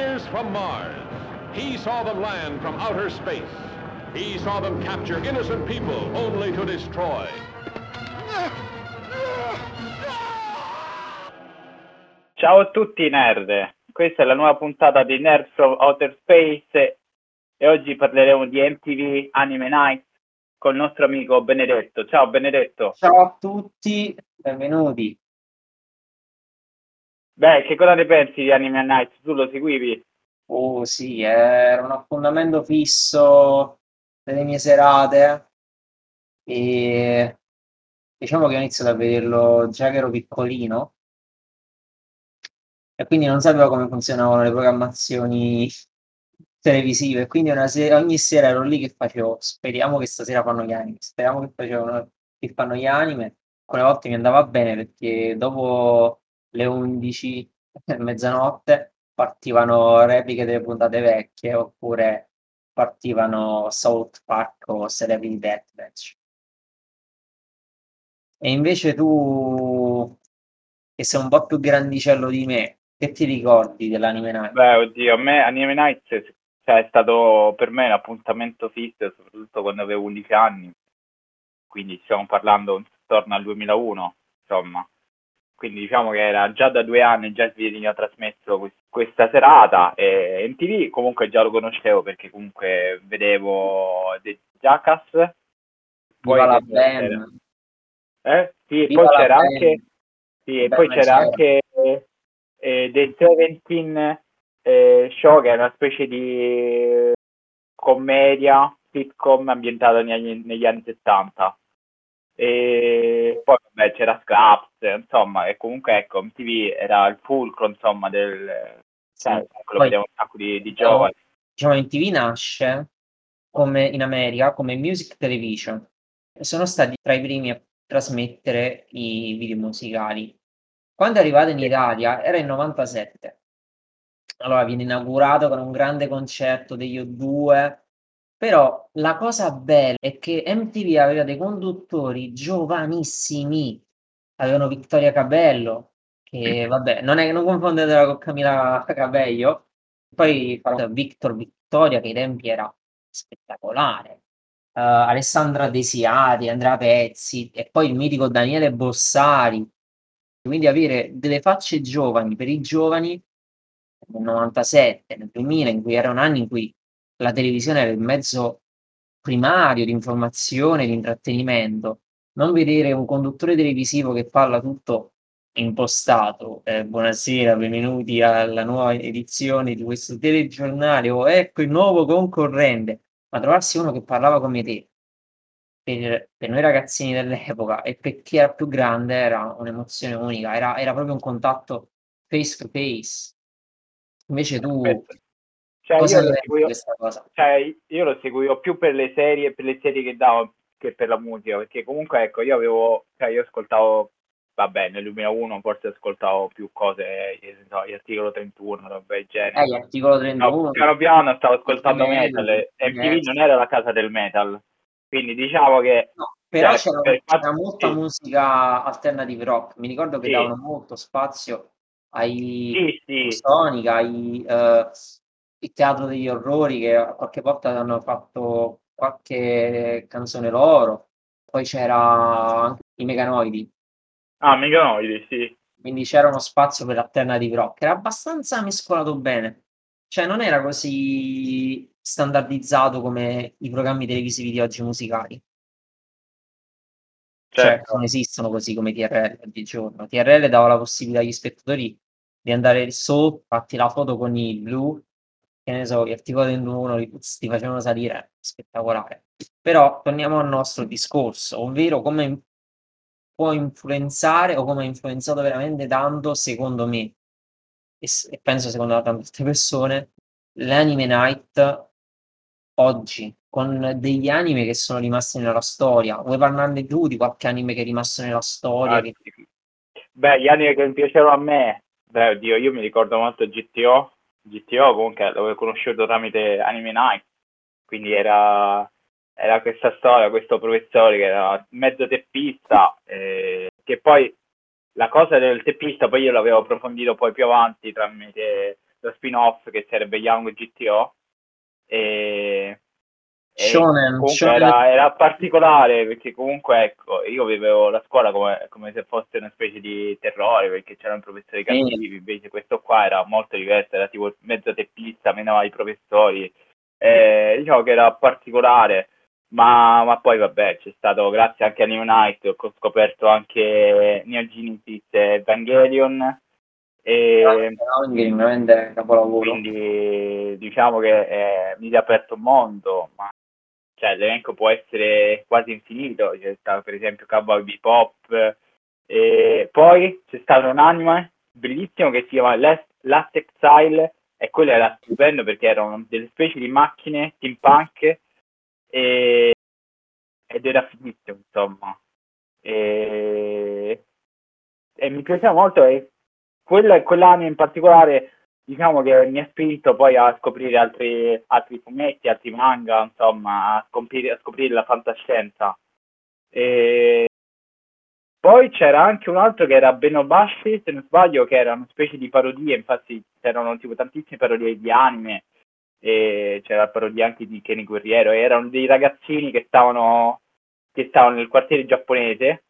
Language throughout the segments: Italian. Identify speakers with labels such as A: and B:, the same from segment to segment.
A: invaders from Mars. He saw them land from outer space. He saw them capture innocent people only to destroy.
B: Ciao a tutti nerd, questa è la nuova puntata di Nerds from Outer Space e oggi parleremo di MTV Anime Night con il nostro amico Benedetto. Ciao Benedetto.
C: Ciao a tutti, benvenuti.
B: Beh, che cosa ne pensi di Anime Night? Tu lo seguivi?
C: Oh sì, era un appuntamento fisso delle mie serate e diciamo che ho iniziato a vederlo già che ero piccolino e quindi non sapevo come funzionavano le programmazioni televisive, quindi se- ogni sera ero lì che facevo, speriamo che stasera fanno gli anime, speriamo che, facevano, che fanno gli anime, quelle volte mi andava bene perché dopo le 11, mezzanotte, partivano repliche delle puntate vecchie oppure partivano South Park o Celebrity Deathmatch. E invece tu, che sei un po' più grandicello di me, che ti ricordi dell'Anime Night?
B: Beh, oddio, a me Anime Night cioè, è stato per me un appuntamento fisso, soprattutto quando avevo 11 anni, quindi stiamo parlando intorno al 2001, insomma. Quindi diciamo che era già da due anni, già veniva trasmesso questa serata e MTV comunque già lo conoscevo perché comunque vedevo The Jackass.
C: Poi la band.
B: Eh? Sì, poi c'era anche, sì, e poi c'era anche eh, The Seventeen eh, Show che è una specie di commedia, sitcom ambientata negli, negli anni 70. E poi vabbè, c'era Scraps, insomma, e comunque ecco, MTV era il fulcro, insomma, del sì, quello vediamo un sacco di, di giovani.
C: Diciamo, MTV nasce come in America come music television. Sono stati tra i primi a trasmettere i video musicali. Quando è arrivato in Italia era il 97. Allora viene inaugurato con un grande concerto degli O2, però la cosa bella è che MTV aveva dei conduttori giovanissimi. Avevano Vittoria Cabello, che vabbè, non, è, non confondetela con Camila Cabello. Poi Victor Vittoria, che ai tempi era spettacolare. Uh, Alessandra Desiati, Andrea Pezzi e poi il mitico Daniele Bossari. Quindi avere delle facce giovani per i giovani nel 97, nel 2000, in cui erano anni in cui la televisione era il mezzo primario di informazione, di intrattenimento, non vedere un conduttore televisivo che parla tutto impostato, eh, buonasera, benvenuti alla nuova edizione di questo telegiornale, o ecco il nuovo concorrente, ma trovarsi uno che parlava come te, per, per noi ragazzini dell'epoca e per chi era più grande era un'emozione unica, era, era proprio un contatto face to face. Invece tu
B: cioè, cosa io, seguivo, questa cosa? Cioè, io lo seguivo più per le serie, per le serie che davo che per la musica, perché comunque ecco, io avevo, cioè io ascoltavo, vabbè, nel 2001 forse ascoltavo più cose, so, gli articolo 31, roba del genere.
C: Eh, articolo 31.
B: No, piano piano stavo ascoltando metal, metal. MTV yes. non era la casa del metal, quindi diciamo che...
C: No, però cioè, c'era, per c'era molta sì. musica alternative rock, mi ricordo che sì. davano molto spazio ai
B: sì, sì.
C: Sonic, ai... Uh, il teatro degli orrori che qualche volta hanno fatto qualche canzone loro, poi c'era i Meganoidi.
B: Ah, Meganoidi, sì.
C: Quindi c'era uno spazio per l'alternative rock, era abbastanza mescolato bene. Cioè non era così standardizzato come i programmi televisivi di oggi musicali. Cioè, certo. Cioè, non esistono così come TRL oggigiorno. TRL dava la possibilità agli spettatori di andare sotto, fatti la foto con i blu che ne so, gli articoli del 1 li ti facevano salire, spettacolare. Però torniamo al nostro discorso, ovvero come può influenzare o come ha influenzato veramente tanto, secondo me, e, e penso secondo tante persone, l'anime night oggi, con degli anime che sono rimasti nella storia. Vuoi parlarne tu di qualche anime che è rimasto nella storia? Ah, che...
B: Beh, gli anime che mi piacevano a me, beh, oddio, io mi ricordo molto GTO, GTO comunque l'avevo conosciuto tramite Anime Night, quindi era, era questa storia, questo professore che era mezzo teppista, eh, che poi la cosa del teppista poi io l'avevo approfondito poi più avanti tramite lo spin-off che sarebbe Young GTO. E,
C: Shonen, shonen.
B: Era, era particolare perché comunque ecco, io vivevo la scuola come, come se fosse una specie di terrore perché c'erano professori cattivi, invece questo qua era molto diverso, era tipo mezzo teppista, menava i professori, eh, diciamo che era particolare. Ma, ma, poi vabbè c'è stato grazie anche a New Night ho scoperto anche Neo Genesis Evangelion e
C: veramente capolavoro
B: quindi diciamo che eh, mi si è aperto un mondo ma cioè, l'elenco può essere quasi infinito. C'è stato per esempio Cowboy Bebop e poi c'è stato un anime bellissimo che si chiama Last, Last Exile e quello era stupendo perché erano delle specie di macchine steampunk e, ed era finito insomma. E, e mi piaceva molto e quella, quell'anno in particolare diciamo che mi ha spinto poi a scoprire altri, altri fumetti, altri manga, insomma, a scoprire, a scoprire la fantascienza. E poi c'era anche un altro che era Benobashi, se non sbaglio, che era una specie di parodia, infatti c'erano tipo tantissime parodie di anime, e c'era la parodia anche di Kenny Guerriero, erano dei ragazzini che stavano, che stavano nel quartiere giapponese,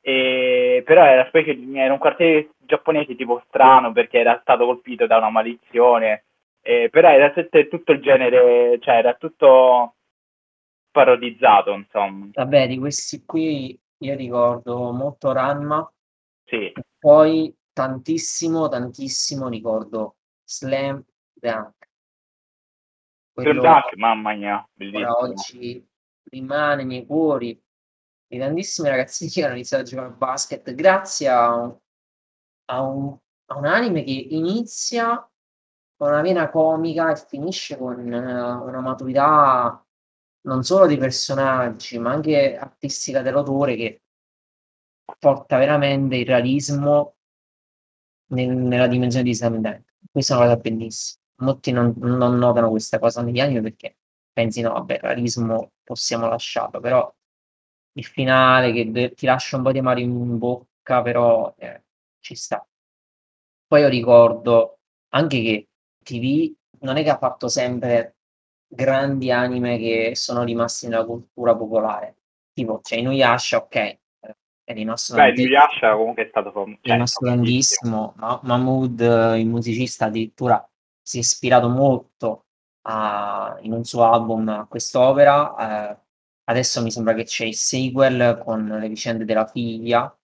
B: e, però era, specie, era un quartiere giapponese tipo strano perché era stato colpito da una maledizione, eh, però era tutto il genere, cioè era tutto parodizzato, insomma.
C: Vabbè, di questi qui io ricordo molto Ranma,
B: sì.
C: poi tantissimo, tantissimo ricordo Slam Dunk.
B: Slam Dunk, mamma mia, bellissimo.
C: oggi rimane nei cuori di tantissimi ragazzini che hanno iniziato a giocare a basket grazie a a un, a un anime che inizia con una vena comica e finisce con uh, una maturità non solo dei personaggi, ma anche artistica dell'autore che porta veramente il realismo nel, nella dimensione di Sam Dunk. Questa è una cosa bellissima. Molti non, non notano questa cosa negli anime perché pensi no, vabbè, il realismo possiamo lasciarlo, però il finale che ti lascia un po' di amaro in bocca, però eh, ci sta. Poi io ricordo anche che TV non è che ha fatto sempre grandi anime che sono rimasti nella cultura popolare. Tipo, c'è cioè Inuyasha, ok, è rimasto
B: Beh, Inuyasha comunque è stato
C: famoso. È rimasto grandissimo, ma Mahmood, il musicista, addirittura si è ispirato molto a, in un suo album a quest'opera. Eh, Adesso mi sembra che c'è il sequel con le vicende della figlia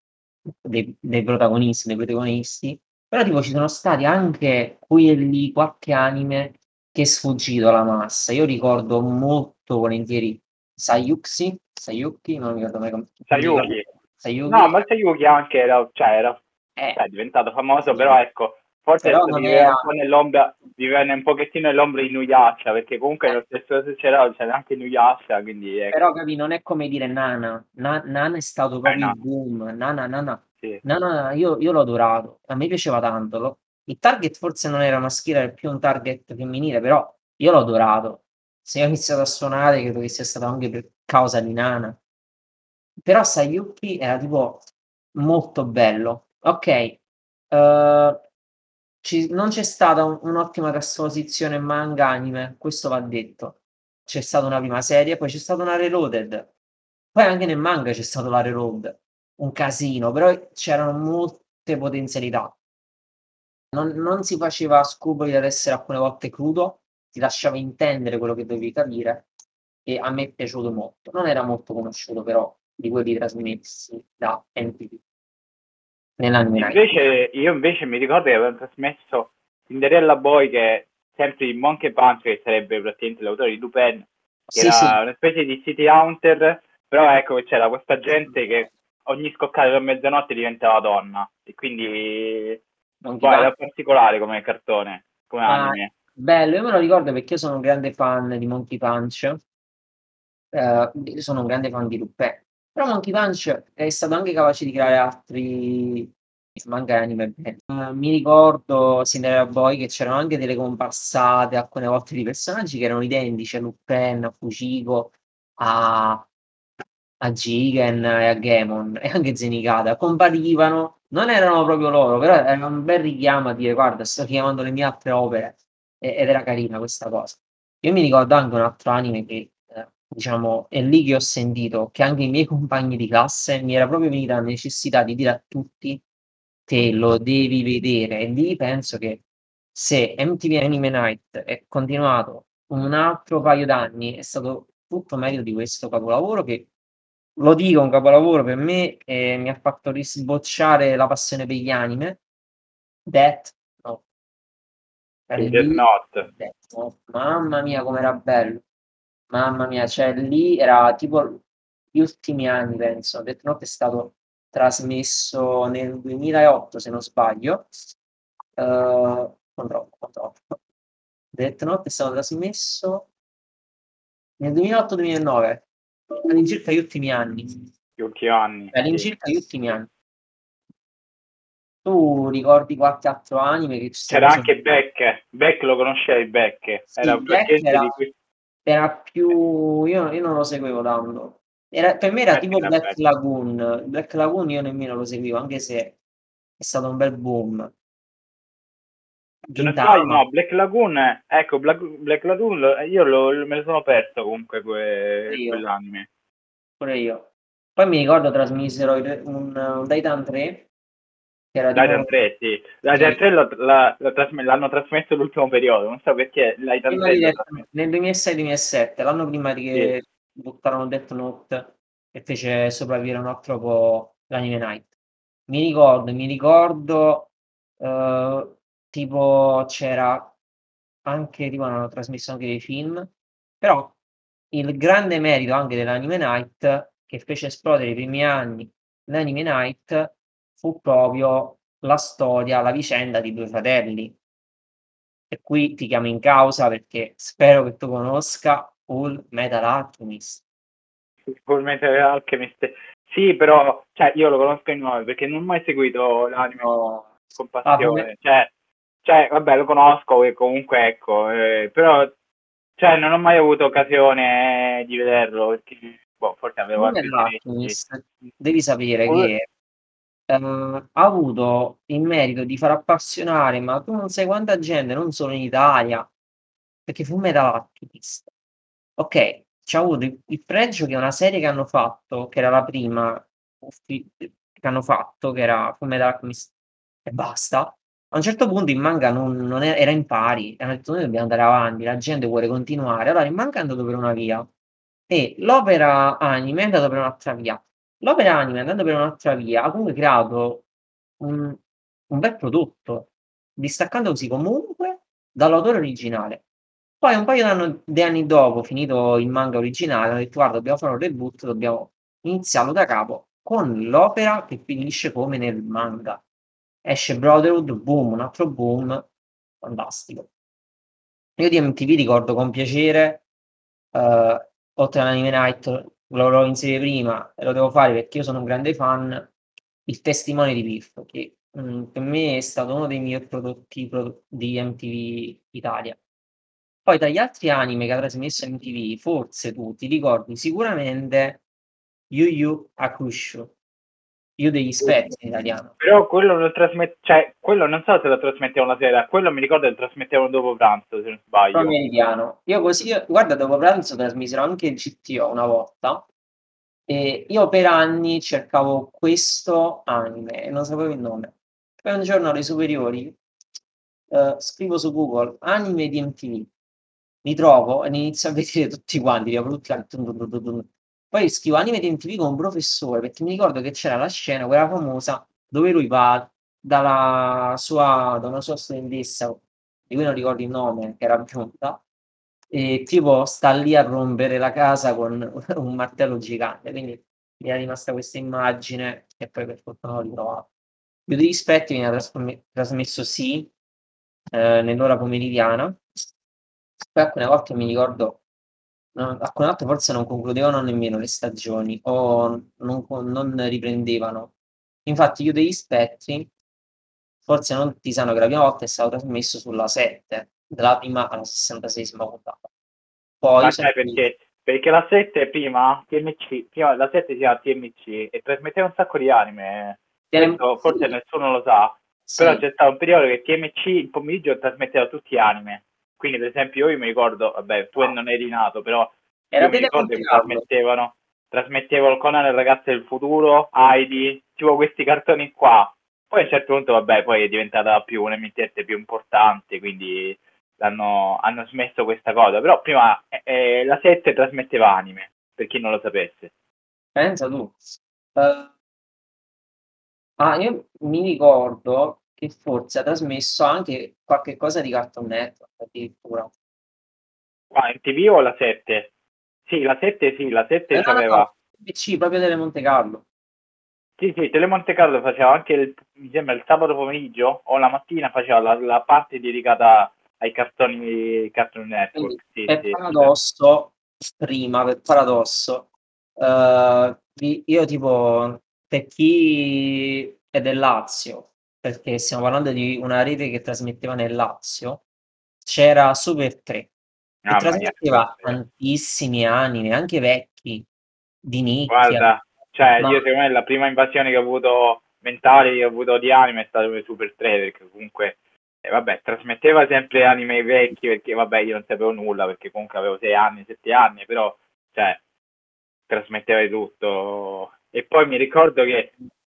C: dei, dei protagonisti, dei protagonisti. Però tipo ci sono stati anche qui e lì qualche anime che è sfuggito alla massa. Io ricordo molto volentieri Sayuki, Sayuki, non mi ricordo mai come
B: Sayuki. Sayuki. No, ma Sayuki anche era, cioè, era eh. è diventato famoso, però ecco, Forse po' nell'ombra, viveva un pochettino nell'ombra di Nuyasha, perché comunque lo stesso c'era, c'era anche Nuyasha, quindi...
C: Ecco. Però capi, non è come dire Nana, Na, Nana è stato proprio eh, il boom, Nana, Nana, sì. Nana io, io, l'ho adorato, a me piaceva tanto, lo... il target forse non era maschile, era più un target femminile, però io l'ho adorato, se ho iniziato a suonare credo che sia stato anche per causa di Nana, però Sayuki era tipo molto bello, ok, uh, ci, non c'è stata un, un'ottima trasposizione manga anime, questo va detto. C'è stata una prima serie, poi c'è stata una reloaded. Poi anche nel manga c'è stato la reload, un casino, però c'erano molte potenzialità. Non, non si faceva scrupoli ad essere alcune volte crudo, ti lasciava intendere quello che dovevi capire e a me è piaciuto molto. Non era molto conosciuto però di quelli trasmessi da NTV
B: nell'anime invece, io invece mi ricordo che avevo trasmesso Cinderella Boy che è sempre di Monkey Punch che sarebbe praticamente l'autore di Lupin che sì, era sì. una specie di City Hunter però ecco che c'era questa gente che ogni scoccata per mezzanotte diventava donna e quindi non boh, era particolare come cartone come ah, anime.
C: bello io me lo ricordo perché io sono un grande fan di Monkey Punch. Uh, sono un grande fan di Lupin però Monkey Punch è stato anche capace di creare altri manga e anime uh, mi ricordo Cinderella Boy che c'erano anche delle comparsate alcune volte di personaggi che erano identici a Lupin, a Fujiko, a, a Jigen e a Gemon e anche Zenigata. Comparivano non erano proprio loro, però era un bel richiamo a dire guarda, sto chiamando le mie altre opere ed era carina questa cosa. Io mi ricordo anche un altro anime che, diciamo, è lì che ho sentito che anche i miei compagni di classe mi era proprio venuta la necessità di dire a tutti te lo devi vedere e lì penso che se MTV Anime Night è continuato un altro paio d'anni è stato tutto meglio di questo capolavoro che lo dico un capolavoro per me e mi ha fatto risbocciare la passione per gli anime. Death
B: Note.
C: Death Note. Mamma mia com'era bello. Mamma mia, cioè lì era tipo gli ultimi anni penso. Death Note è stato trasmesso nel 2008 se non sbaglio. Uh, controllo, controllo. Death Note è stato trasmesso nel 2008-2009 all'incirca gli ultimi anni.
B: Gli ultimi anni.
C: All'incirca gli ultimi anni. Tu ricordi qualche altro anime che
B: C'era anche Beck. Beck lo conoscevi Beck?
C: Sì, era, Beck era, di. Era più... Io, io, non lo seguivo tanto. Era, per me era Beck tipo Black. Lagoon. Black Lagoon io nemmeno lo seguivo, anche se è stato un bel boom.
B: Gintama. No, Black Lagoon, ecco, Black, Black Lagoon, io lo, me lo sono perso comunque que, quell'anime.
C: Pure io. Poi mi ricordo trasmisero un, un Titan 3.
B: Era Titan 3, sì. Titan sì. 3 la, la, la l'hanno trasmesso l'ultimo periodo, non so perché. Titan 3
C: nel 2006-2007, l'anno prima di che sì. buttarono Death Note e fece sopravvivere un altro po' l'anime Night. Mi ricordo, mi ricordo... Uh, tipo c'era anche tipo hanno trasmesso anche dei film, però il grande merito anche dell'Anime Night che fece esplodere i primi anni l'Anime Night fu proprio la storia, la vicenda di due fratelli. E qui ti chiamo in causa perché spero che tu conosca Full Metal Alchemist.
B: Full Metal Alchemist. Sì, però cioè, io lo conosco in nuovo perché non ho mai seguito l'anime no. con ah, passione. Ah, cioè, cioè, vabbè, lo conosco e comunque ecco, eh, però cioè, non ho mai avuto occasione di vederlo perché boh, forse avevo
C: anche devi sapere che eh, ha avuto il merito di far appassionare, ma tu non sai quanta gente, non solo in Italia, perché fu Metal Ok, c'ha avuto il, il pregio che una serie che hanno fatto, che era la prima che hanno fatto, che era Fullmetal Alchemist e basta a un certo punto il manga non, non era, era in pari, hanno detto noi dobbiamo andare avanti, la gente vuole continuare, allora il manga è andato per una via e l'opera anime è andata per un'altra via. L'opera anime andando per un'altra via ha comunque creato un, un bel prodotto, distaccandosi comunque dall'autore originale. Poi un paio di anni dopo, finito il manga originale, hanno detto guarda dobbiamo fare un reboot, dobbiamo iniziarlo da capo con l'opera che finisce come nel manga esce Brotherhood, boom, un altro boom, fantastico. Io di MTV ricordo con piacere, uh, oltre all'Anime Night, lo volevo inserire prima e lo devo fare perché io sono un grande fan, il testimone di Piff, che mh, mm, per me è stato uno dei miei prodotti pro- di MTV Italia. Poi tra gli altri anime che ha trasmesso MTV, forse tu ti ricordi? Sicuramente Yu Yu Hakusho, io degli spetti in italiano.
B: Però quello lo trasmette, cioè, quello non so se lo trasmettevano la sera, quello mi ricordo che lo trasmettevano dopo pranzo, se non sbaglio.
C: Americano. Io così, io, guarda, dopo pranzo trasmisero anche il CTO una volta. E io per anni cercavo questo anime e non sapevo il nome. Poi un giorno alle superiori uh, scrivo su Google anime di MTV. Mi trovo e inizio a vedere tutti quanti, li apro tutti poi scrivo anime con un professore, perché mi ricordo che c'era la scena, quella famosa, dove lui va dalla sua, da una sua studentessa, di cui non ricordo il nome, che era giunta, e tipo sta lì a rompere la casa con un martello gigante. Quindi mi è rimasta questa immagine e poi per fortuna l'ho ritrovata. Più di rispetti viene trasmesso sì eh, nell'ora pomeridiana. Poi alcune volte mi ricordo No, alcune volte forse non concludevano nemmeno le stagioni o non, non riprendevano. Infatti, io degli spettri, forse non ti sanno che la prima volta è stato trasmesso sulla 7, dalla prima alla 66esima puntata.
B: Poi, ah, sai perché? Perché la 7 prima, TMC, prima la 7 si chiama TMC e trasmetteva un sacco di anime. questo forse nessuno lo sa, sì. però c'è stato un periodo che TMC il pomeriggio trasmetteva tutti gli anime. Quindi, per esempio, io mi ricordo, vabbè, tu non eri nato, però
C: Era
B: mi ricordo che trasmettevano, trasmettevano il Conan il ragazzo del futuro, Heidi, tipo questi cartoni qua. Poi a un certo punto, vabbè, poi è diventata più un'emittente più importante, quindi hanno, hanno smesso questa cosa. Però prima eh, eh la 7 trasmetteva anime, per chi non lo sapesse.
C: Pensa tu. Uh, ah, io mi ricordo che forse ha trasmesso anche qualche cosa di Cartoon Network addirittura.
B: Ah, in TV o la 7? Sì, la 7 sì, la 7 eh, c'aveva...
C: PC, proprio delle Monte Carlo.
B: Sì, sì, Tele Monte Carlo faceva anche, il, mi sembra, il sabato pomeriggio o la mattina faceva la, la parte dedicata ai cartoni Cartoon Network. Sì,
C: per sì, paradosso, sì. prima, per paradosso, uh, io tipo, per chi è del Lazio, perché stiamo parlando di una rete che trasmetteva nel Lazio, c'era Super 3, che ah, trasmetteva tantissimi anni, anche vecchi, di nicchia.
B: Guarda, cioè ma... io secondo me la prima invasione che ho avuto mentale che ho avuto di anime è stata Super 3, perché comunque eh, vabbè, trasmetteva sempre anime vecchi perché vabbè io non sapevo nulla perché comunque avevo 6 anni, 7 anni, però cioè trasmetteva di tutto. E poi mi ricordo che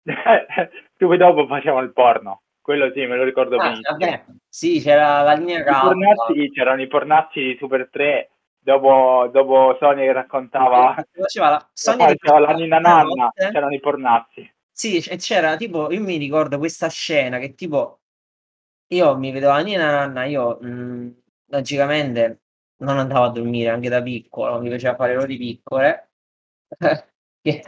B: subito dopo facevano il porno. Quello sì, me lo ricordo ah, benissimo. Vabbè.
C: Sì, c'era la linea
B: pornazzi, c'erano i pornazzi di Super 3 dopo, dopo Sony che raccontava
C: faceva la,
B: Sony faceva la Nina Nanna, c'erano i pornazzi.
C: Sì, c'era tipo, io mi ricordo questa scena che tipo io mi vedevo la Nina Nanna, io mh, mhmm, logicamente non andavo a dormire anche da piccolo, mi piaceva fare ore piccole, che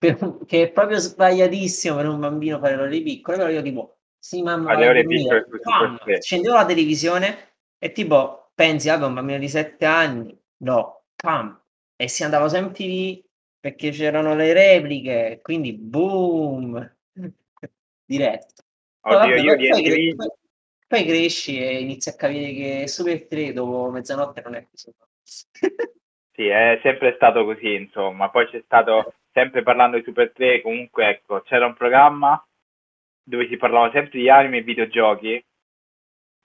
C: per che è proprio sbagliatissimo per un bambino fare le ore piccole, però io tipo: "Sì mamma,
B: Alle ore piccole
C: Pam! Accendevo la televisione e tipo pensi: "Vabbè un bambino di 7 anni" no, pam! E si andava su MTV perché c'erano le repliche, quindi boom! Diretto.
B: Oddio, vabbè, io di poi,
C: cre- poi, poi cresci e inizi a capire che Super 3 dopo mezzanotte non è così.
B: Sì, è sempre stato così, insomma. Poi c'è stato sempre parlando di Super 3, comunque ecco, c'era un programma dove si parlava sempre di anime e videogiochi,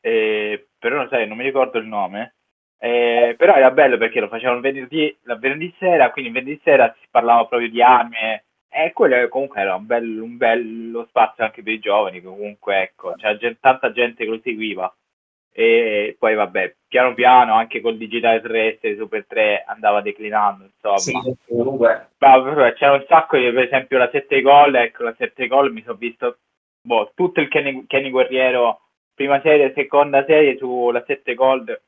B: eh, però non, sai, non mi ricordo il nome, eh, però era bello perché lo facevano venerdì, la venerdì sera, quindi venerdì sera si parlava proprio di anime, e quello comunque era un, bello, un bello spazio anche per i giovani, comunque ecco, c'era tanta gente che lo seguiva e poi vabbè, piano piano anche col digitale terrestre Super 3 andava declinando, insomma. Sì, comunque. c'era un sacco di, per esempio la 7 gol, ecco la 7 gol mi sono visto boh, tutto il Kenny, Kenny Guerriero, prima serie, seconda serie sulla 7 gol.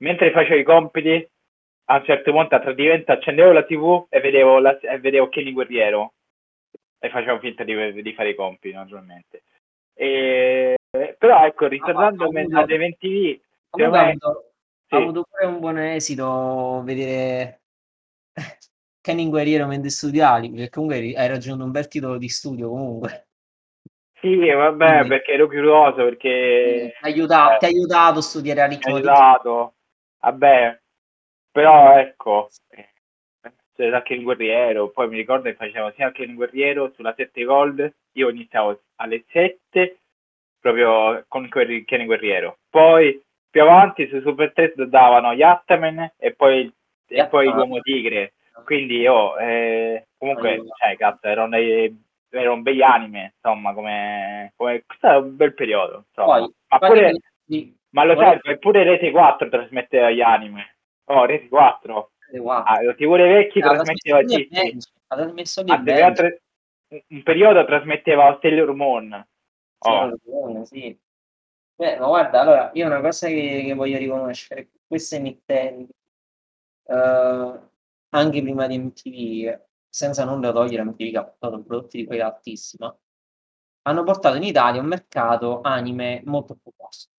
B: Mentre facevo i compiti, a un certo punto a tradimento accendevo la tv e vedevo, la, e vedevo Kenny Guerriero e facevo finta di, di fare i compiti naturalmente. E però ecco, ritornando ah, ad
C: ha avuto, sì. pure un buon esito vedere Kenny Guerriero mentre studiavi, perché comunque hai raggiunto un bel titolo di studio comunque.
B: Sì, vabbè, Quindi, perché ero curioso, perché...
C: Ti ha aiutato, eh, ti ha aiutato a studiare a ritmo.
B: Ti ha aiutato, vabbè, però ecco, c'era Kenny Guerriero, poi mi ricordo che facevo sia Kenny Guerriero sulla 7 Gold, io iniziavo alle 7 proprio con Kenny Guerriero. Poi più avanti su Super 3 davano Yattaman e poi, e poi l'Uomo Tigre. Quindi oh, eh, comunque, cioè, cazzo, erano, dei, erano begli anime, insomma, come, come questo è un bel periodo. Poi, ma, pure, ma lo sai, pure Rete 4 trasmetteva gli anime. Oh, Rete 4. Ah, lo TV vecchi no, trasmetteva GT. Ah, tra... un periodo trasmetteva Stellar Moon
C: Oh. Sì, Beh, ma guarda, allora, io una cosa che, che voglio riconoscere, queste emittenti, uh, anche prima di MTV, senza nulla togliere MTV che ha portato prodotti di qualità altissima, hanno portato in Italia un mercato anime molto più vasto.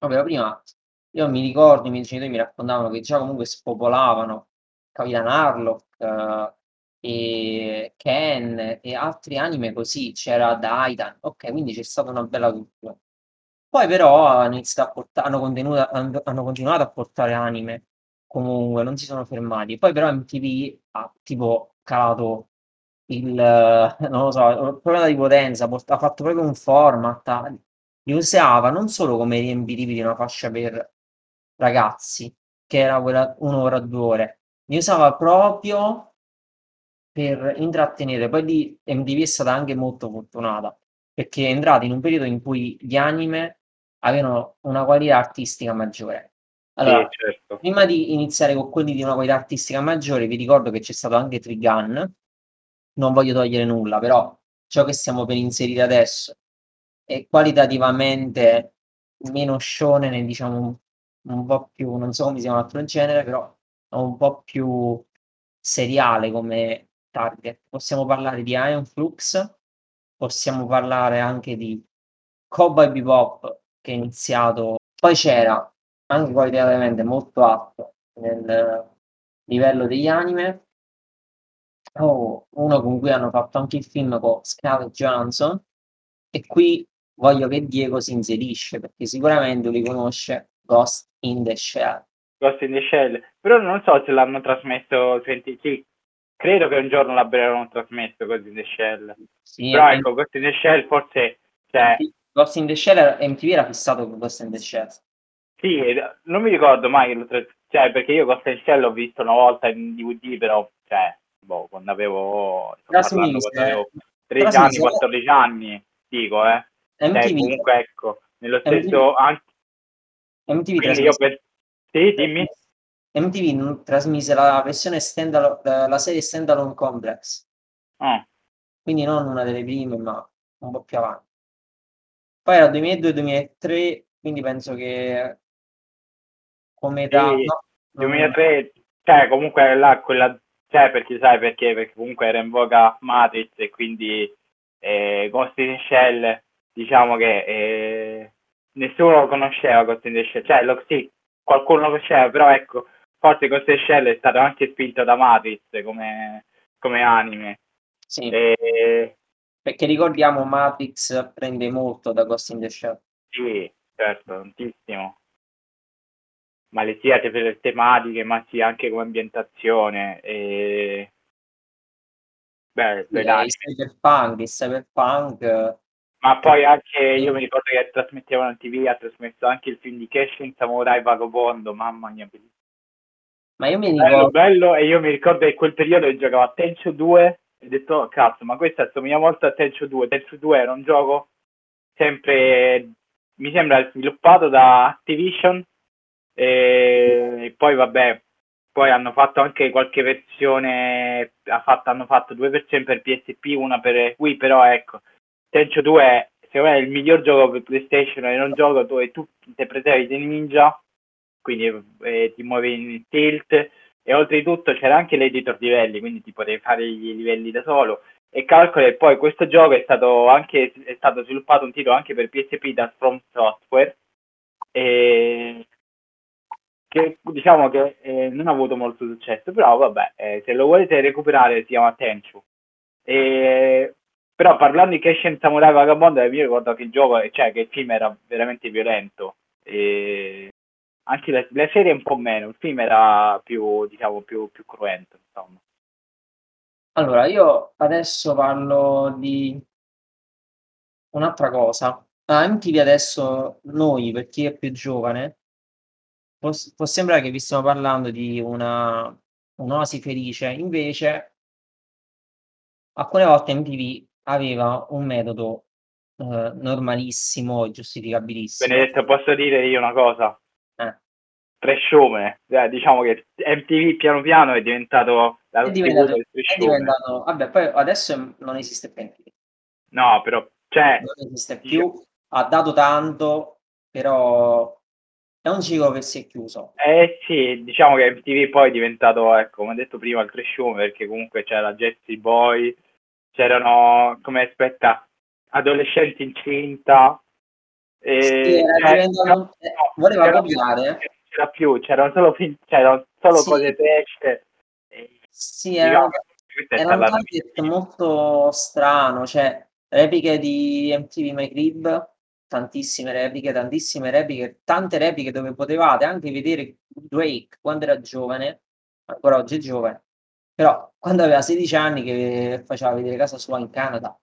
C: Ovvero prima, io mi ricordo, i miei genitori mi raccontavano che già comunque spopolavano Capitan Harlock, uh, e Ken e altri anime così, c'era Daitan, ok, quindi c'è stata una bella cultura. Poi però hanno iniziato a portare, hanno, hanno, continuato a portare anime, comunque non si sono fermati. Poi però MTV ha tipo calato il non lo so, il problema di potenza, ha fatto proprio un format, li usava non solo come riempitivi di una fascia per ragazzi, che era quella 1 ora, 2 ore, li usava proprio per intrattenere. Poi lì MTV è stata anche molto fortunata, perché è entrata in un periodo in cui gli anime avevano una qualità artistica maggiore. Allora,
B: Sì, certo.
C: prima di iniziare con quelli di una qualità artistica maggiore, vi ricordo che c'è stato anche Trigun. Non voglio togliere nulla, però ciò che stiamo per inserire adesso è qualitativamente meno shonen, diciamo un po' più non so come si chiama l'altro genere, però un po' più seriale come target. Possiamo parlare di Iron Flux, possiamo parlare anche di Cowboy Bebop che è iniziato poi c'era anche qualitativamente molto alto nel livello degli anime. Oh, uno con cui hanno fatto anche il film con Scarlett Johansson e qui voglio che Diego si inserisce perché sicuramente lui conosce Ghost in the Shell.
B: Ghost in the Shell, però non so se l'hanno trasmesso, senti, sì, credo che un giorno l'abbiano trasmesso Ghost in the Shell.
C: Sì,
B: però ecco, Ghost in the Shell forse, cioè,
C: Ghost in the Shell MTV era fissato con Ghost in the Shell.
B: sì, eh, non mi ricordo mai che lo tra- cioè, perché io Ghost in the Shell l'ho visto una volta in DVD, però, cioè, boh, quando avevo, parlando, quando avevo 13 anni,
C: trasmise
B: 14 anni, dico, eh. Cioè,
C: MTV,
B: comunque, ecco, nello stesso, anche,
C: MTV
B: io per... Sì, dimmi.
C: MTV non- trasmise la versione standalone, la serie Standalone Complex,
B: Ah,
C: quindi non una delle prime, ma un po' più avanti. Poi era 2002-2003, quindi penso che come età...
B: Sì,
C: no, non-
B: 2003, cioè comunque là quella, cioè perché sai perché? Perché comunque era in voga Matrix e quindi eh, Ghost in Shell, diciamo che eh, nessuno lo conosceva Ghost in the Shell, cioè lo, sì, qualcuno lo conosceva, però ecco, forse the Shell è stato anche spinto da Matrix come, come anime.
C: Sì,
B: E,
C: perché ricordiamo Matrix prende molto da Ghost in the Shell.
B: sì, certo, tantissimo. Ma le sia per le tematiche, ma sia anche come ambientazione. E... Beh,
C: Sì, il cyberpunk, il cyberpunk eh,
B: Ma poi anche io mi ricordo che trasmettevano in TV, ha trasmesso anche il film di Keshin Samurai Vagabondo, mamma mia, bellissimo.
C: Ma io mi
B: bello,
C: ricordo,
B: bello, e io mi ricordo che quel periodo io giocavo a Tenchu 2 e ho detto, oh, cazzo, ma questo assomiglia molto a Tenchu 2. Tenchu 2 era un gioco sempre, mi sembra, sviluppato da Activision e, e poi vabbè, poi hanno fatto anche qualche versione, ha fatto, hanno fatto due versioni per PSP, una per Wii, però ecco, Tenchu 2 è, secondo me è il miglior gioco per PlayStation, era un gioco dove tu interpretavi dei ninja, quindi eh, ti muovi in tilt. E oltretutto c'era anche l'editor livelli, quindi ti potevi fare i livelli da solo. E calcola che poi questo gioco è stato anche è stato sviluppato un titolo anche per PSP da From Software. E che diciamo che eh, non ha avuto molto successo però vabbè eh, se lo volete recuperare si chiama Tenchu. E, però parlando di Keshen Samurai Vagabondo mi ricordo che il gioco cioè che il film era veramente violento. E anche la, la serie un po' meno il film era più diciamo più, più cruento insomma
C: allora io adesso parlo di un'altra cosa. A MTV adesso noi, per chi è più giovane, può, può sembrare che vi stiamo parlando di una un'oasi felice, invece alcune volte MTV aveva un metodo eh, normalissimo e giustificabilissimo.
B: Benedetto posso dire io una cosa Trasciome, eh, diciamo che MTV piano piano è diventato la
C: È diventato, è diventato, vabbè, poi adesso non esiste più MTV,
B: No, però, cioè,
C: non esiste più, ha dato tanto, però è un ciclo che si è chiuso.
B: eh sì, diciamo che MTV poi è diventato, ecco, come detto prima, il trasciome, perché comunque c'era Jessie Boy, c'erano, come aspetta, adolescenti incinta. E,
C: Sì, era
B: cioè,
C: diventato-
B: no,
C: eh, voleva copiare.
B: C'era più, c'erano solo, film, c'erano solo
C: Sì.
B: cose trash.
C: Sì, era, era un target molto strano, cioè repliche di MTV My Crib, tantissime repliche, tantissime repliche, tante repliche dove potevate anche vedere Drake quando era giovane, ancora oggi è giovane, Però quando aveva 16 anni che faceva vedere casa sua in Canada.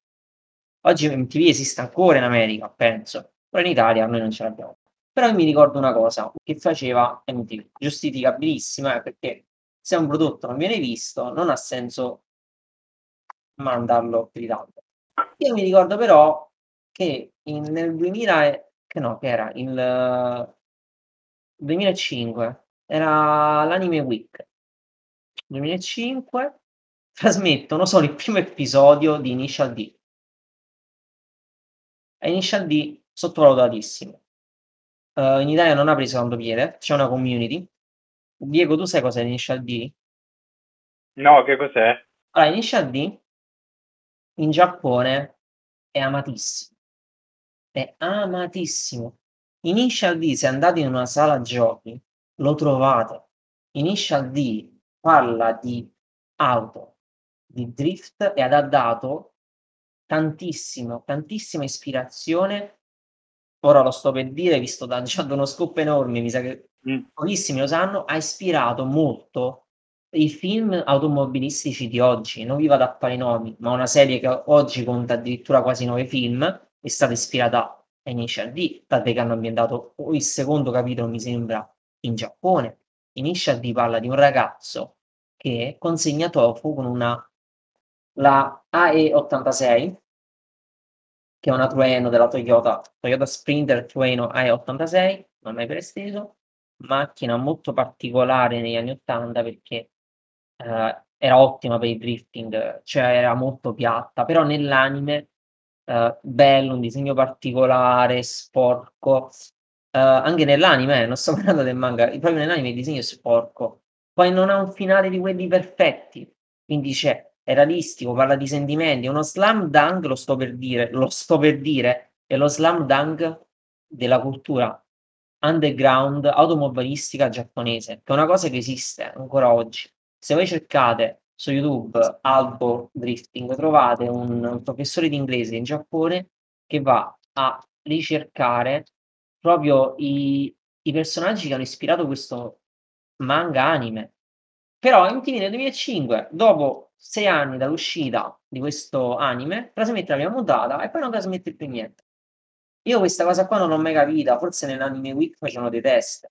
C: Oggi MTV esiste ancora in America, penso, però in Italia noi non ce l'abbiamo. Però mi ricordo una cosa che faceva MTV, giustificabilissima, eh, perché se un prodotto non viene visto non ha senso mandarlo di tanto. Io mi ricordo però che in, nel 2000 che no, che era il 2005 era l'Anime Week. 2005 trasmettono solo il primo episodio di Initial D. E Initial D sottovalutatissimo. Uh, in Italia non ha preso tanto piede, c'è una community. Diego, tu sai cos'è Initial D?
B: No, che cos'è?
C: Allora, Initial D in Giappone è amatissimo. È amatissimo. Initial D, se andate in una sala giochi, lo trovate. Initial D parla di auto, di drift e ha dato tantissimo, tantissima ispirazione. Ora lo sto per dire, visto da già uno scoop enorme, mi sa che mm. pochissimi lo sanno, ha ispirato molto i film automobilistici di oggi. Non vi vado a fare i nomi, ma una serie che oggi conta addirittura quasi nove film è stata ispirata a Initial D, tant'è che hanno ambientato il secondo capitolo, mi sembra, in Giappone. Initial D parla di un ragazzo che consegna tofu con una la AE86 che è una Trueno della Toyota, Toyota Sprinter Trueno AE86, non mai per esteso, macchina molto particolare negli anni 80 perché eh, era ottima per il drifting, cioè era molto piatta, però nell'anime eh, bello, un disegno particolare, sporco, eh, anche nell'anime, non sto parlando del manga, proprio nell'anime il disegno è sporco, poi non ha un finale di quelli perfetti, quindi c'è, è realistico, parla di sentimenti, uno slam dunk, lo sto per dire, lo sto per dire, è lo slam dunk della cultura underground automobilistica giapponese, che è una cosa che esiste ancora oggi. Se voi cercate su YouTube Albo Drifting trovate un, un professore di inglese in Giappone che va a ricercare proprio i, i personaggi che hanno ispirato questo manga anime. Però MTV nel 2005, dopo sei anni dall'uscita di questo anime, trasmette la prima mutata e poi non trasmette più niente. Io questa cosa qua non l'ho mai capita, forse nell'anime week facevano dei test,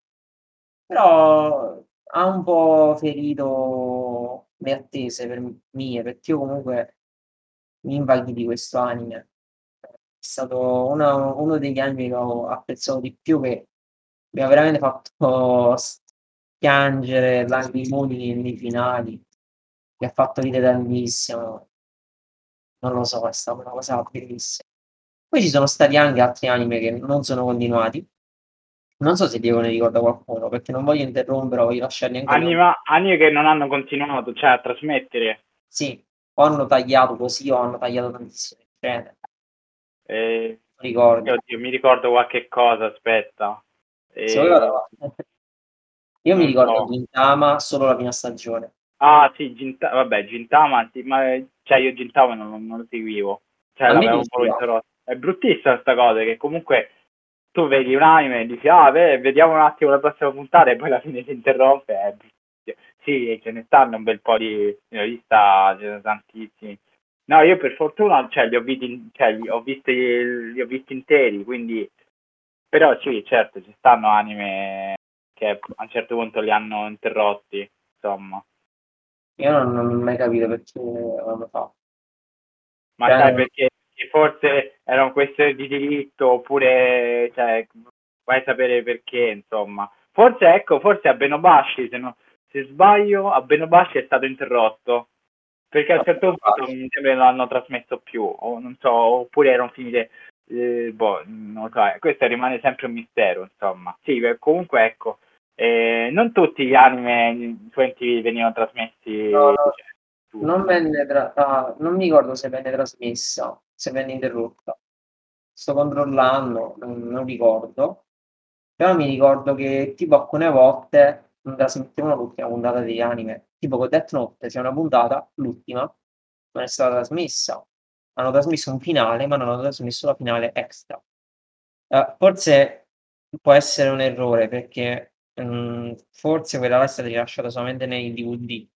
C: però ha un po' ferito le attese per mie, perché io comunque mi invaghi di questo anime. È stato una, uno degli anime che ho apprezzato di più, che mi ha veramente fatto piangere lacrimoni nei finali, che ha fatto ridere tantissimo. Non lo so, è stata una cosa bellissima. Poi ci sono stati anche altri anime che non sono continuati, non so se Diego ne ricorda qualcuno, perché non voglio interrompere, voglio lasciarli anche
B: Anima, anime che non hanno continuato, cioè a trasmettere.
C: Sì, o hanno tagliato così o hanno tagliato tantissime scene.
B: Eh,
C: ricordo.
B: Oddio, mi ricordo qualche cosa, aspetta.
C: Eh, Io mi ricordo no. Gintama solo la prima stagione.
B: Ah sì, Ginta- vabbè, Gintama, sì, ma cioè io Gintama non, non lo seguivo. Cioè, l'avevo un po' interrotto. È bruttissima questa cosa, che comunque tu vedi un anime e dici, ah, beh, vediamo un attimo la prossima puntata e poi alla fine si interrompe. Eh, sì, ce ne stanno un bel po' di... ne ho vista, ce ne sono tantissimi. No, io per fortuna, cioè, li ho visti, cioè, li ho visti, li ho visti interi, quindi... Però sì, certo, ci stanno anime che a un certo punto li hanno interrotti, insomma.
C: Io non, non ho mai capito perché l'hanno fatto.
B: Ma cioè, sai perché forse erano questioni di diritto oppure cioè, vai a sapere perché insomma. Forse ecco forse a Benobashi se, no, se sbaglio a Benobashi è stato interrotto. Perché a un certo punto mi sembra che non l'hanno trasmesso più o non so oppure erano finite eh, boh, non so, eh, questo rimane sempre un mistero insomma. Sì comunque ecco eh, non tutti gli anime su NTV venivano trasmessi
C: no, no. Cioè, non, venne tra- ah, non mi ricordo se venne trasmessa, se venne interrotta. Sto controllando, non, non ricordo. Però mi ricordo che tipo alcune volte non trasmettevano l'ultima puntata degli anime. Tipo con Death Note c'è una puntata, l'ultima, non è stata trasmessa. Hanno trasmesso un finale, ma non hanno trasmesso la finale extra. Uh, forse può essere un errore perché forse quella là stata rilasciata solamente nei DVD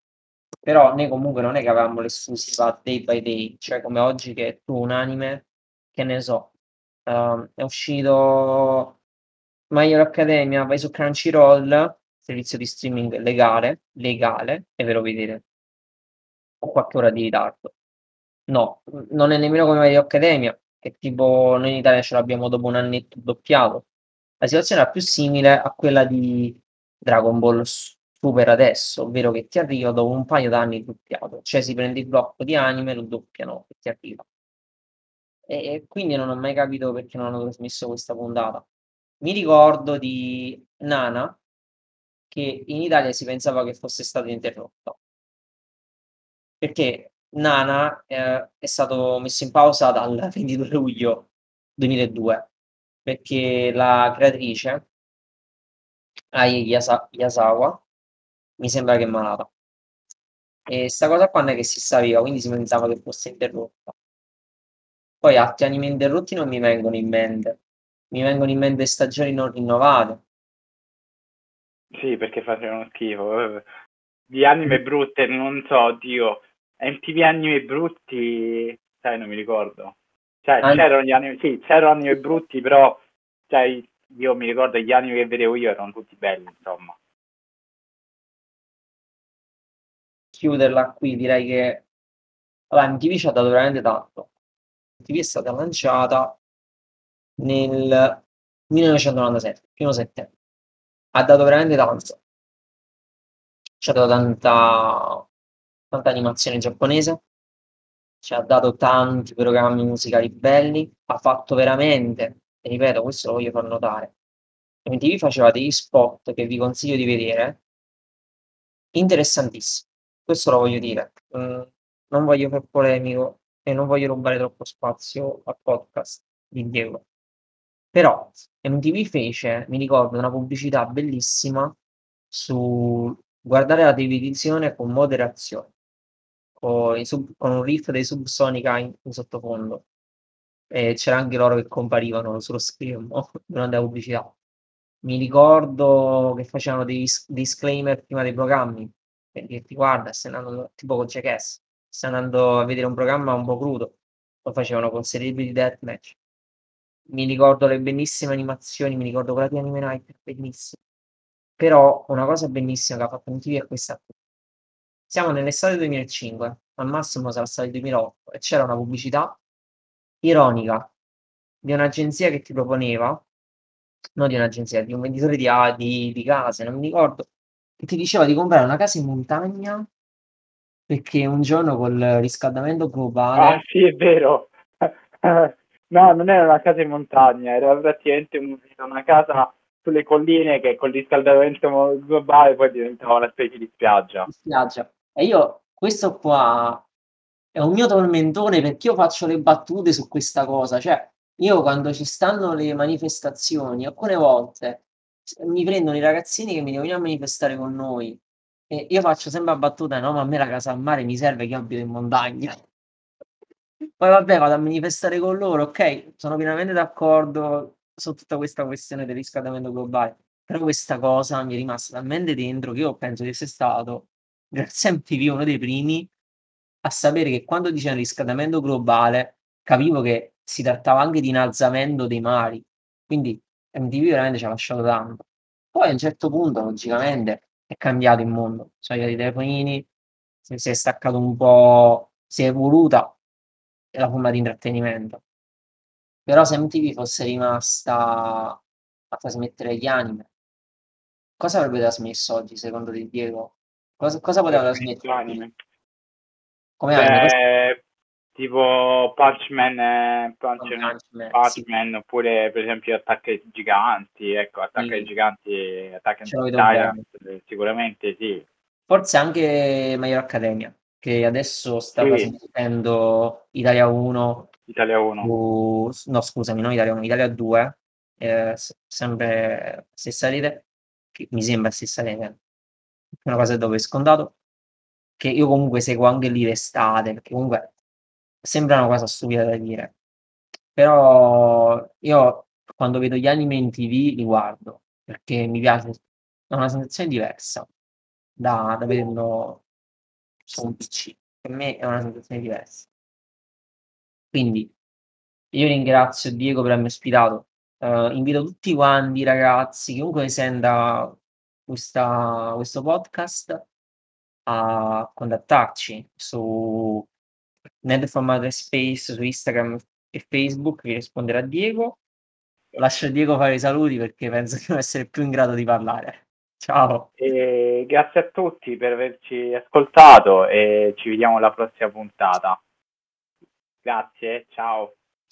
C: Però noi comunque non è che avevamo l'esclusiva day by day, cioè come oggi che tu un anime, che ne so, uh, è uscito My Hero Academia, vai su Crunchyroll, servizio di streaming legale, legale, e ve lo vedete. Ho qualche ora di ritardo. No, non è nemmeno come My Hero Academia, che tipo noi in Italia ce l'abbiamo dopo un annetto doppiato. La situazione era più simile a quella di Dragon Ball Super adesso, ovvero che ti arriva dopo un paio d'anni doppiato, cioè si prende il blocco di anime, lo doppiano e ti arriva. E, e quindi non ho mai capito perché non hanno trasmesso questa puntata. Mi ricordo di Nana, che in Italia si pensava che fosse stata interrotta. Perché Nana eh, è stato messo in pausa dal 22 luglio 2002 perché la creatrice Ai Yasa- Yasawa mi sembra che è malata. E sta cosa qua non è che si sa viva quindi si pensava che fosse interrotta. Poi altri anime interrotti non mi vengono in mente. Mi vengono in mente stagioni non rinnovate.
B: Sì perché facevano schifo. Di anime brutte non so Dio. MTV anime brutti sai non mi ricordo cioè, An- c'erano gli anime, sì, c'erano anime brutti, però cioè, io mi ricordo gli anime che vedevo io erano tutti belli, insomma.
C: Chiuderla qui, direi che allora, MTV ci ha dato veramente tanto. MTV è stata lanciata nel 1997, primo settembre. Ha dato veramente tanto. Ci ha dato tanta, tanta animazione giapponese, ci ha dato tanti programmi musicali belli, ha fatto veramente, e ripeto, questo lo voglio far notare, MTV faceva degli spot che vi consiglio di vedere, interessantissimi, questo lo voglio dire, mm, non voglio fare polemico e non voglio rubare troppo spazio al podcast di Diego. Però MTV fece, mi ricordo, una pubblicità bellissima su guardare la televisione con moderazione con, sub, con un riff dei Subsonica in, in sottofondo. E c'era anche loro che comparivano sullo schermo durante la pubblicità. Mi ricordo che facevano dei disclaimer prima dei programmi per dirti guarda, stai andando tipo con Jackass, stai andando a vedere un programma un po' crudo. Lo facevano con Celebrity Deathmatch. Mi ricordo le bellissime animazioni, mi ricordo quella di Anime Night, bellissima. Però una cosa bellissima che ha fatto MTV è questa siamo nell'estate 2005, al massimo sarà stato il 2008, e c'era una pubblicità ironica di un'agenzia che ti proponeva, non di un'agenzia, di un venditore di, di, di case, non mi ricordo, che ti diceva di comprare una casa in montagna perché un giorno col riscaldamento globale...
B: Ah sì, è vero. no, non era una casa in montagna, era praticamente una casa sulle colline che col riscaldamento globale poi diventava una specie di spiaggia.
C: Di spiaggia. E io questo qua è un mio tormentone perché io faccio le battute su questa cosa, cioè io quando ci stanno le manifestazioni, alcune volte mi prendono i ragazzini che mi vogliono manifestare con noi. E io faccio sempre la battuta, no, ma a me la casa al mare mi serve che abito in montagna. Poi vabbè, vado a manifestare con loro, ok, sono pienamente d'accordo su tutta questa questione del riscaldamento globale, però questa cosa mi è rimasta talmente dentro che io penso di essere stato grazie a MTV uno dei primi a sapere che quando dicevano riscaldamento globale capivo che si trattava anche di innalzamento dei mari. Quindi MTV veramente ci ha lasciato tanto. Poi a un certo punto, logicamente, è cambiato il mondo. Sono arrivati i telefonini, si è staccato un po', si è evoluta la forma di intrattenimento. Però se MTV fosse rimasta a trasmettere gli anime, cosa avrebbe trasmesso oggi secondo te Diego? Cosa, cosa poteva trasmettere?
B: Anime.
C: Come anime? Cosa...
B: Tipo Punchman, eh, Punchman, Punchman sì. oppure per esempio Attacchi Giganti, ecco, Attacchi sì. Giganti, Attack Titan, sicuramente sì.
C: Forse anche Hero Academia, che adesso sta sì. Italia 1.
B: Italia 1.
C: Su... No, scusami, non Italia 1, Italia 2. Eh, sempre stessa rete, che mi sembra stessa rete una cosa dove è scontato, che io comunque seguo anche lì l'estate, perché comunque sembra una cosa stupida da dire. Però io quando vedo gli anime in TV li guardo, perché mi piace, è una sensazione diversa da, da vederlo su un PC. Per me è una sensazione diversa. Quindi io ringrazio Diego per avermi ospitato. Uh, invito tutti quanti, ragazzi, chiunque senta questa, questo podcast a contattarci su Nerd Space su Instagram e Facebook, vi risponderà Diego. Lascio Diego fare i saluti perché penso di non essere più in grado di parlare. Ciao.
B: E grazie a tutti per averci ascoltato e ci vediamo alla prossima puntata. Grazie, ciao.